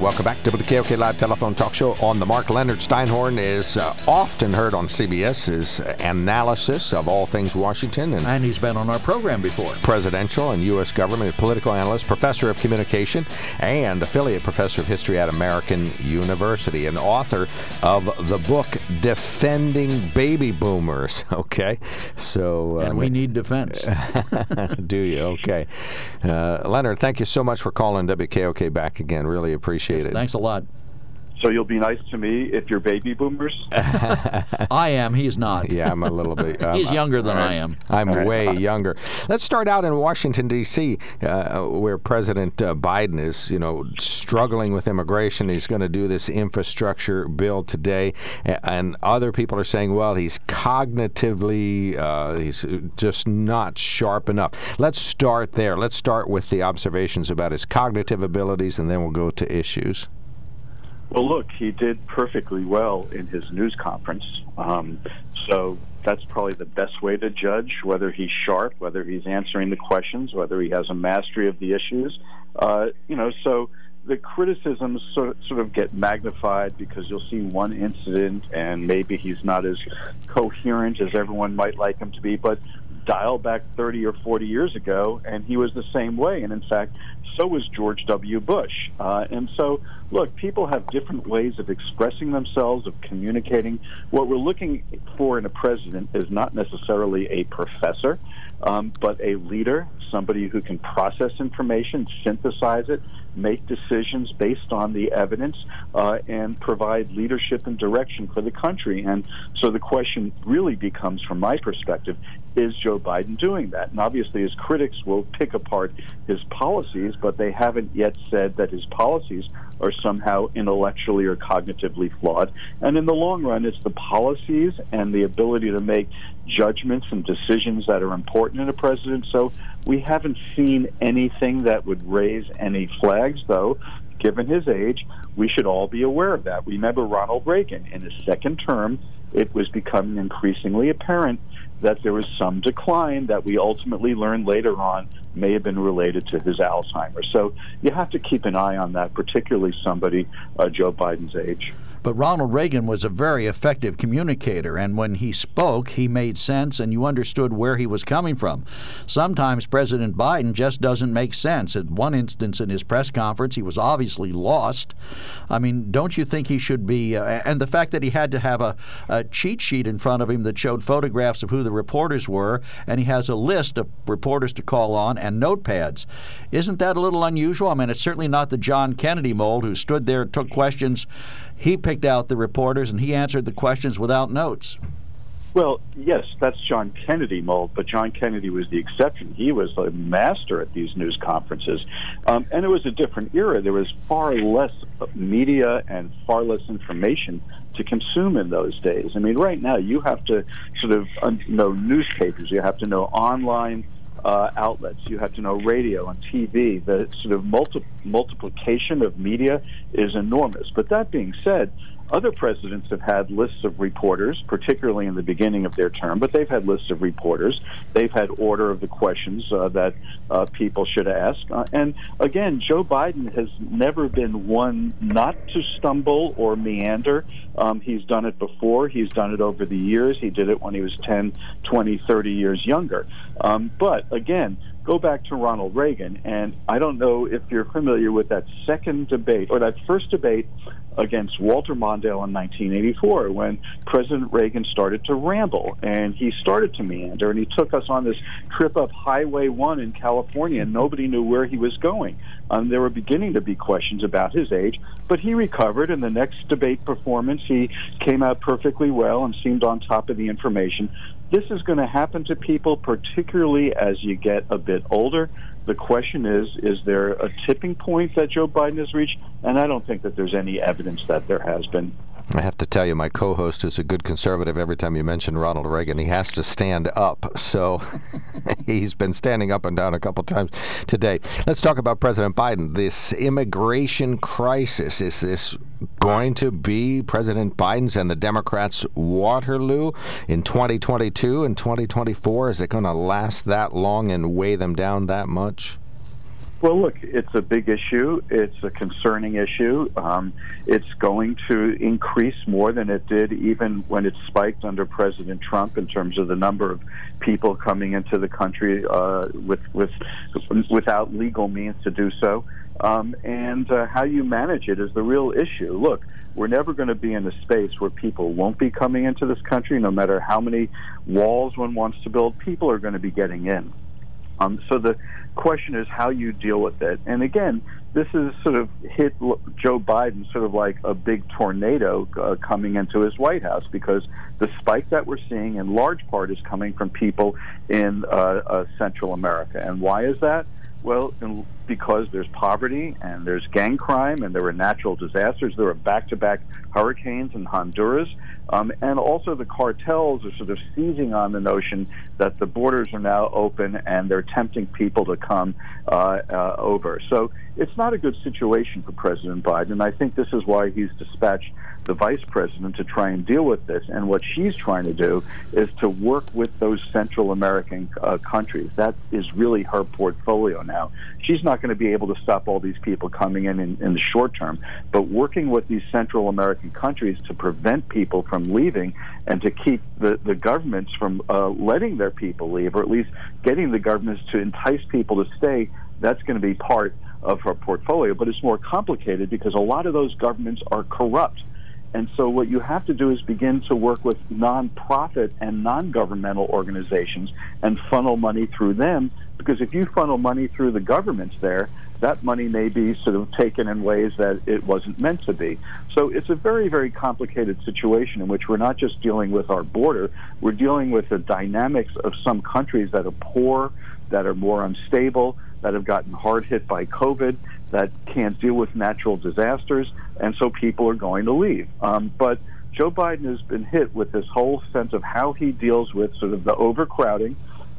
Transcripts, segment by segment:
Welcome back to the KOK Live Telephone Talk Show on the Mark Leonard Steinhorn is uh, often heard on CBS. His analysis of all things Washington and, and he's been on our program before. Presidential and U.S. government, political analyst, professor of communication, and affiliate professor of history at American University, and author of the book Defending Baby Boomers. Okay, so and we need defense. do you? Okay, uh, Leonard, thank you so much for calling WKOK back again. Really appreciate yes, it. Thanks a lot. So you'll be nice to me if you're baby boomers. I am. He's not. Yeah, I'm a little bit. Um, He's younger than right. I am. I'm right. way younger. Let's start out in Washington D.C., uh, where President uh, Biden is, you know, struggling with immigration. He's going to do this infrastructure bill today, and other people are saying, well, he's cognitively, uh, he's just not sharp enough. Let's start there. Let's start with the observations about his cognitive abilities, and then we'll go to issues. Well, look, he did perfectly well in his news conference. Um, so that's probably the best way to judge whether he's sharp, whether he's answering the questions, whether he has a mastery of the issues. Uh, you know, so the criticisms sort of, sort of get magnified because you'll see one incident and maybe he's not as coherent as everyone might like him to be. But dial back 30 or 40 years ago, and he was the same way. And in fact, so was George W. Bush. Uh, and so, look, people have different ways of expressing themselves, of communicating. What we're looking for in a president is not necessarily a professor, um, but a leader, somebody who can process information, synthesize it, make decisions based on the evidence, uh, and provide leadership and direction for the country. And so the question really becomes, from my perspective, is Joe Biden doing that? And obviously, his critics will pick apart his policies, but they haven't yet said that his policies are somehow intellectually or cognitively flawed. And in the long run, it's the policies and the ability to make judgments and decisions that are important in a president. So we haven't seen anything that would raise any flags, though. Given his age, we should all be aware of that. Remember Ronald Reagan in his second term, it was becoming increasingly apparent that there was some decline that we ultimately learned later on may have been related to his Alzheimer's. So you have to keep an eye on that, particularly somebody uh, Joe Biden's age. But Ronald Reagan was a very effective communicator, and when he spoke, he made sense and you understood where he was coming from. Sometimes President Biden just doesn't make sense. At one instance in his press conference, he was obviously lost. I mean, don't you think he should be? Uh, and the fact that he had to have a, a cheat sheet in front of him that showed photographs of who the reporters were, and he has a list of reporters to call on and notepads. Isn't that a little unusual? I mean, it's certainly not the John Kennedy mold who stood there, took questions he picked out the reporters and he answered the questions without notes. Well, yes, that's John Kennedy mold, but John Kennedy was the exception. He was a master at these news conferences. Um, and it was a different era. There was far less media and far less information to consume in those days. I mean, right now, you have to sort of know newspapers, you have to know online uh, outlets. You have to know radio and TV. The sort of multi- multiplication of media is enormous. But that being said, other presidents have had lists of reporters, particularly in the beginning of their term, but they've had lists of reporters. They've had order of the questions uh, that uh, people should ask. Uh, and again, Joe Biden has never been one not to stumble or meander. Um, he's done it before, he's done it over the years. He did it when he was 10, 20, 30 years younger. Um, but again, go back to Ronald Reagan, and I don't know if you're familiar with that second debate or that first debate against Walter Mondale in 1984 when President Reagan started to ramble and he started to meander and he took us on this trip up Highway 1 in California and nobody knew where he was going. Um, there were beginning to be questions about his age, but he recovered. In the next debate performance, he came out perfectly well and seemed on top of the information. This is going to happen to people, particularly as you get a bit older. The question is, is there a tipping point that Joe Biden has reached? And I don't think that there's any evidence that there has been. I have to tell you, my co host is a good conservative. Every time you mention Ronald Reagan, he has to stand up. So he's been standing up and down a couple times today. Let's talk about President Biden. This immigration crisis is this going to be President Biden's and the Democrats' Waterloo in 2022 and 2024? Is it going to last that long and weigh them down that much? Well, look, it's a big issue. It's a concerning issue. Um, it's going to increase more than it did even when it spiked under President Trump in terms of the number of people coming into the country uh, with, with without legal means to do so. Um, and uh, how you manage it is the real issue. Look, we're never going to be in a space where people won't be coming into this country, no matter how many walls one wants to build. People are going to be getting in. Um, so the question is how you deal with it. And again, this is sort of hit Joe Biden sort of like a big tornado uh, coming into his White House because the spike that we're seeing in large part is coming from people in uh, uh, Central America. And why is that? Well, because there's poverty and there's gang crime and there were natural disasters. There were back to back hurricanes in Honduras. Um, and also, the cartels are sort of seizing on the notion that the borders are now open and they're tempting people to come uh, uh, over. So it's not a good situation for President Biden. And I think this is why he's dispatched the vice president to try and deal with this. And what she's trying to do is to work with those Central American uh, countries. That is really her portfolio now. She's not going to be able to stop all these people coming in, in in the short term, but working with these Central American countries to prevent people from leaving and to keep the, the governments from uh, letting their people leave, or at least getting the governments to entice people to stay. That's going to be part of her portfolio, but it's more complicated because a lot of those governments are corrupt. And so, what you have to do is begin to work with nonprofit and non governmental organizations and funnel money through them. Because if you funnel money through the governments there, that money may be sort of taken in ways that it wasn't meant to be. So, it's a very, very complicated situation in which we're not just dealing with our border, we're dealing with the dynamics of some countries that are poor, that are more unstable, that have gotten hard hit by COVID, that can't deal with natural disasters, and so people are going to leave. Um, but Joe Biden has been hit with this whole sense of how he deals with sort of the overcrowding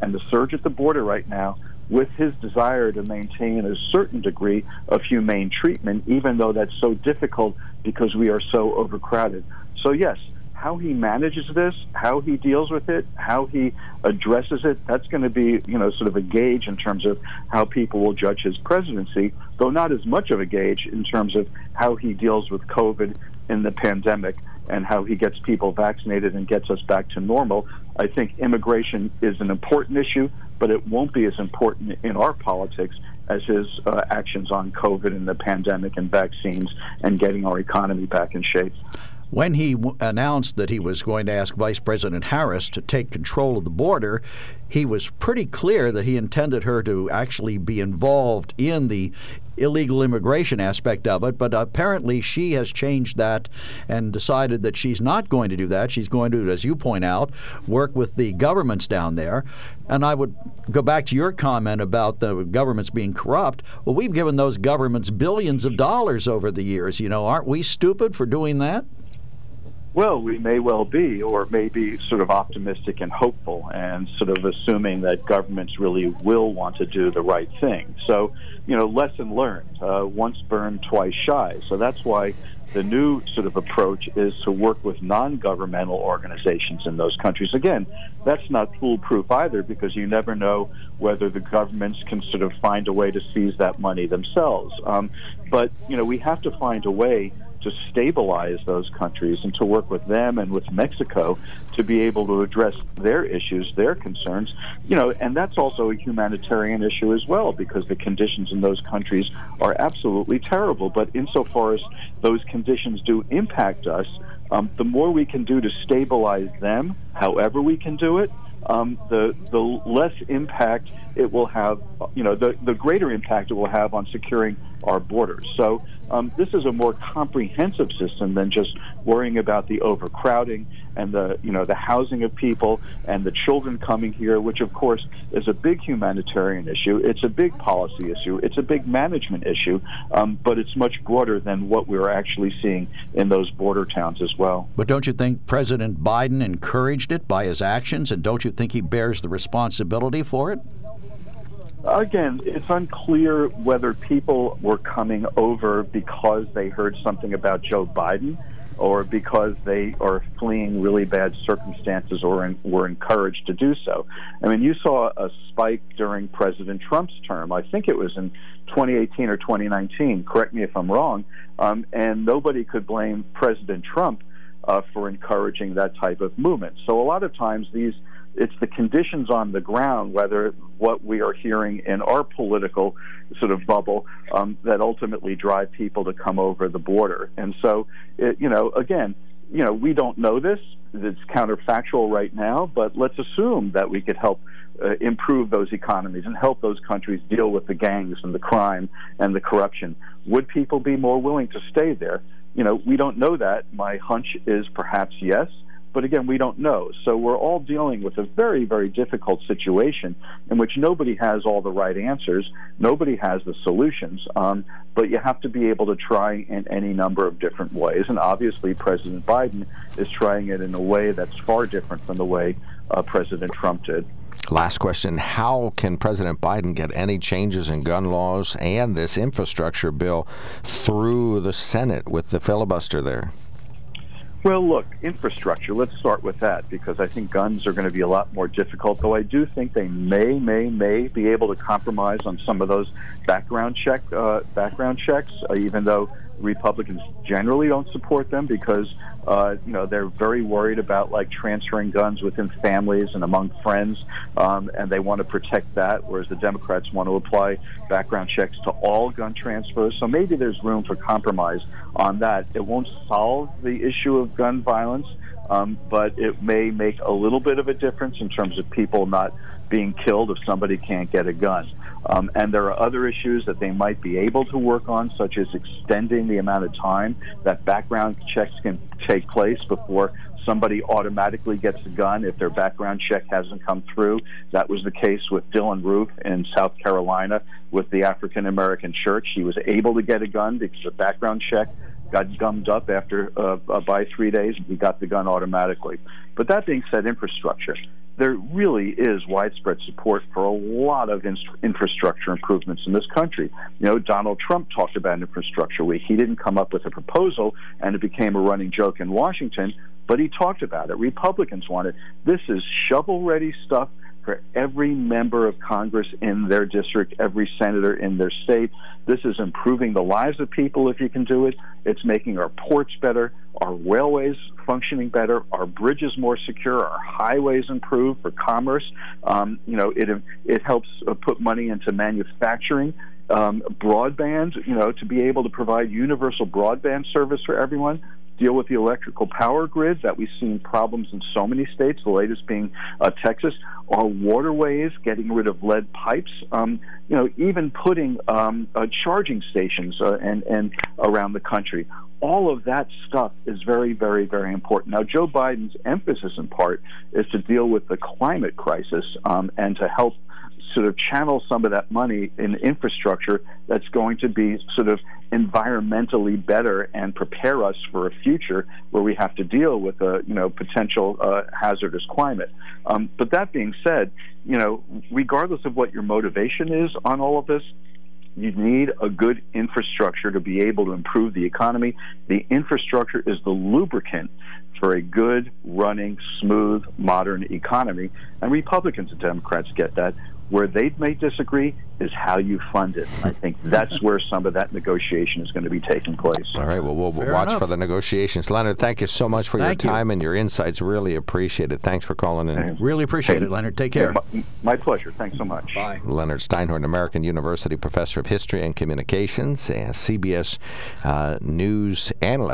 and the surge at the border right now with his desire to maintain a certain degree of humane treatment, even though that's so difficult because we are so overcrowded. So, yes, how he manages this, how he deals with it, how he addresses it, that's going to be, you know, sort of a gauge in terms of how people will judge his presidency, though not as much of a gauge in terms of how he deals with COVID in the pandemic and how he gets people vaccinated and gets us back to normal. I think immigration is an important issue, but it won't be as important in our politics as his uh, actions on COVID and the pandemic and vaccines and getting our economy back in shape. When he w- announced that he was going to ask Vice President Harris to take control of the border, he was pretty clear that he intended her to actually be involved in the illegal immigration aspect of it, but apparently she has changed that and decided that she's not going to do that. She's going to, as you point out, work with the governments down there. And I would go back to your comment about the governments being corrupt. Well, we've given those governments billions of dollars over the years. You know, aren't we stupid for doing that? Well, we may well be, or maybe sort of optimistic and hopeful, and sort of assuming that governments really will want to do the right thing. So, you know, lesson learned: uh, once burned, twice shy. So that's why the new sort of approach is to work with non-governmental organizations in those countries. Again, that's not foolproof either, because you never know whether the governments can sort of find a way to seize that money themselves. Um, but you know, we have to find a way to stabilize those countries and to work with them and with Mexico to be able to address their issues, their concerns. You know, and that's also a humanitarian issue as well because the conditions in those countries are absolutely terrible. But insofar as those conditions do impact us, um, the more we can do to stabilize them, however we can do it, um, the the less impact it will have, you know, the, the greater impact it will have on securing our borders. So um, this is a more comprehensive system than just worrying about the overcrowding and the you know the housing of people and the children coming here, which of course is a big humanitarian issue. It's a big policy issue. It's a big management issue, um, but it's much broader than what we're actually seeing in those border towns as well. But don't you think President Biden encouraged it by his actions, and don't you think he bears the responsibility for it? Again, it's unclear whether people were coming over because they heard something about Joe Biden. or because they are fleeing really bad circumstances or in, were encouraged to do so. I mean, you saw a spike during President Trump's term. I think it was in 2018 or 2019. Correct me if I'm wrong. Um, and nobody could blame President Trump uh, for encouraging that type of movement. So a lot of times these it's the conditions on the ground, whether what we are hearing in our political sort of bubble, um, that ultimately drive people to come over the border. And so, it, you know, again, you know, we don't know this. It's counterfactual right now, but let's assume that we could help uh, improve those economies and help those countries deal with the gangs and the crime and the corruption. Would people be more willing to stay there? You know, we don't know that. My hunch is perhaps yes. But again, we don't know. So we're all dealing with a very, very difficult situation in which nobody has all the right answers, nobody has the solutions, um, but you have to be able to try in any number of different ways. And obviously, President Biden is trying it in a way that's far different from the way uh, President Trump did. Last question How can President Biden get any changes in gun laws and this infrastructure bill through the Senate with the filibuster there? Well, look, infrastructure. Let's start with that because I think guns are going to be a lot more difficult. Though I do think they may, may, may be able to compromise on some of those background check uh, background checks, uh, even though Republicans generally don't support them because uh, you know they're very worried about like transferring guns within families and among friends, um, and they want to protect that. Whereas the Democrats want to apply background checks to all gun transfers. So maybe there's room for compromise on that. It won't solve the issue of gun violence, um, but it may make a little bit of a difference in terms of people not being killed if somebody can't get a gun. Um, and there are other issues that they might be able to work on, such as extending the amount of time that background checks can take place before somebody automatically gets a gun if their background check hasn't come through. That was the case with Dylann Roof in South Carolina with the African American church. He was able to get a gun because the background check got gummed up after uh, uh, by three days. He got the gun automatically. But that being said, infrastructure there really is widespread support for a lot of in- infrastructure improvements in this country. You know, Donald Trump talked about infrastructure week. He didn't come up with a proposal, and it became a running joke in Washington, but he talked about it. Republicans want it. This is shovel ready stuff for every member of Congress in their district, every senator in their state. This is improving the lives of people if you can do it. It's making our ports better, our railways functioning better, our bridges more secure, our highways improved for commerce. Um, you know, it it helps uh, put money into manufacturing. Um, broadband, you know, to be able to provide universal broadband service for everyone deal with the electrical power grid that we've seen problems in so many states, the latest being uh, Texas, our waterways, getting rid of lead pipes, um, you know, even putting um, uh, charging stations uh, and, and around the country. All of that stuff is very, very, very important. Now, Joe Biden's emphasis in part is to deal with the climate crisis um, and to help sort of channel some of that money in infrastructure that's going to be sort of environmentally better and prepare us for a future where we have to deal with a you know potential uh, hazardous climate. Um, but that being said, you know, regardless of what your motivation is on all of this, you need a good infrastructure to be able to improve the economy. The infrastructure is the lubricant for a good, running, smooth, modern economy. And Republicans and Democrats get that. Where they may disagree is how you fund it. I think that's where some of that negotiation is going to be taking place. All right. Well, we'll Fair watch enough. for the negotiations. Leonard, thank you so much for thank your time you. and your insights. Really appreciate it. Thanks for calling in. Really appreciate it, Leonard. Take care. Yeah, my, my, pleasure. Thanks so much. Bye. Leonard Steinhorn, American University professor of history and communications and CBS uh, News analyst.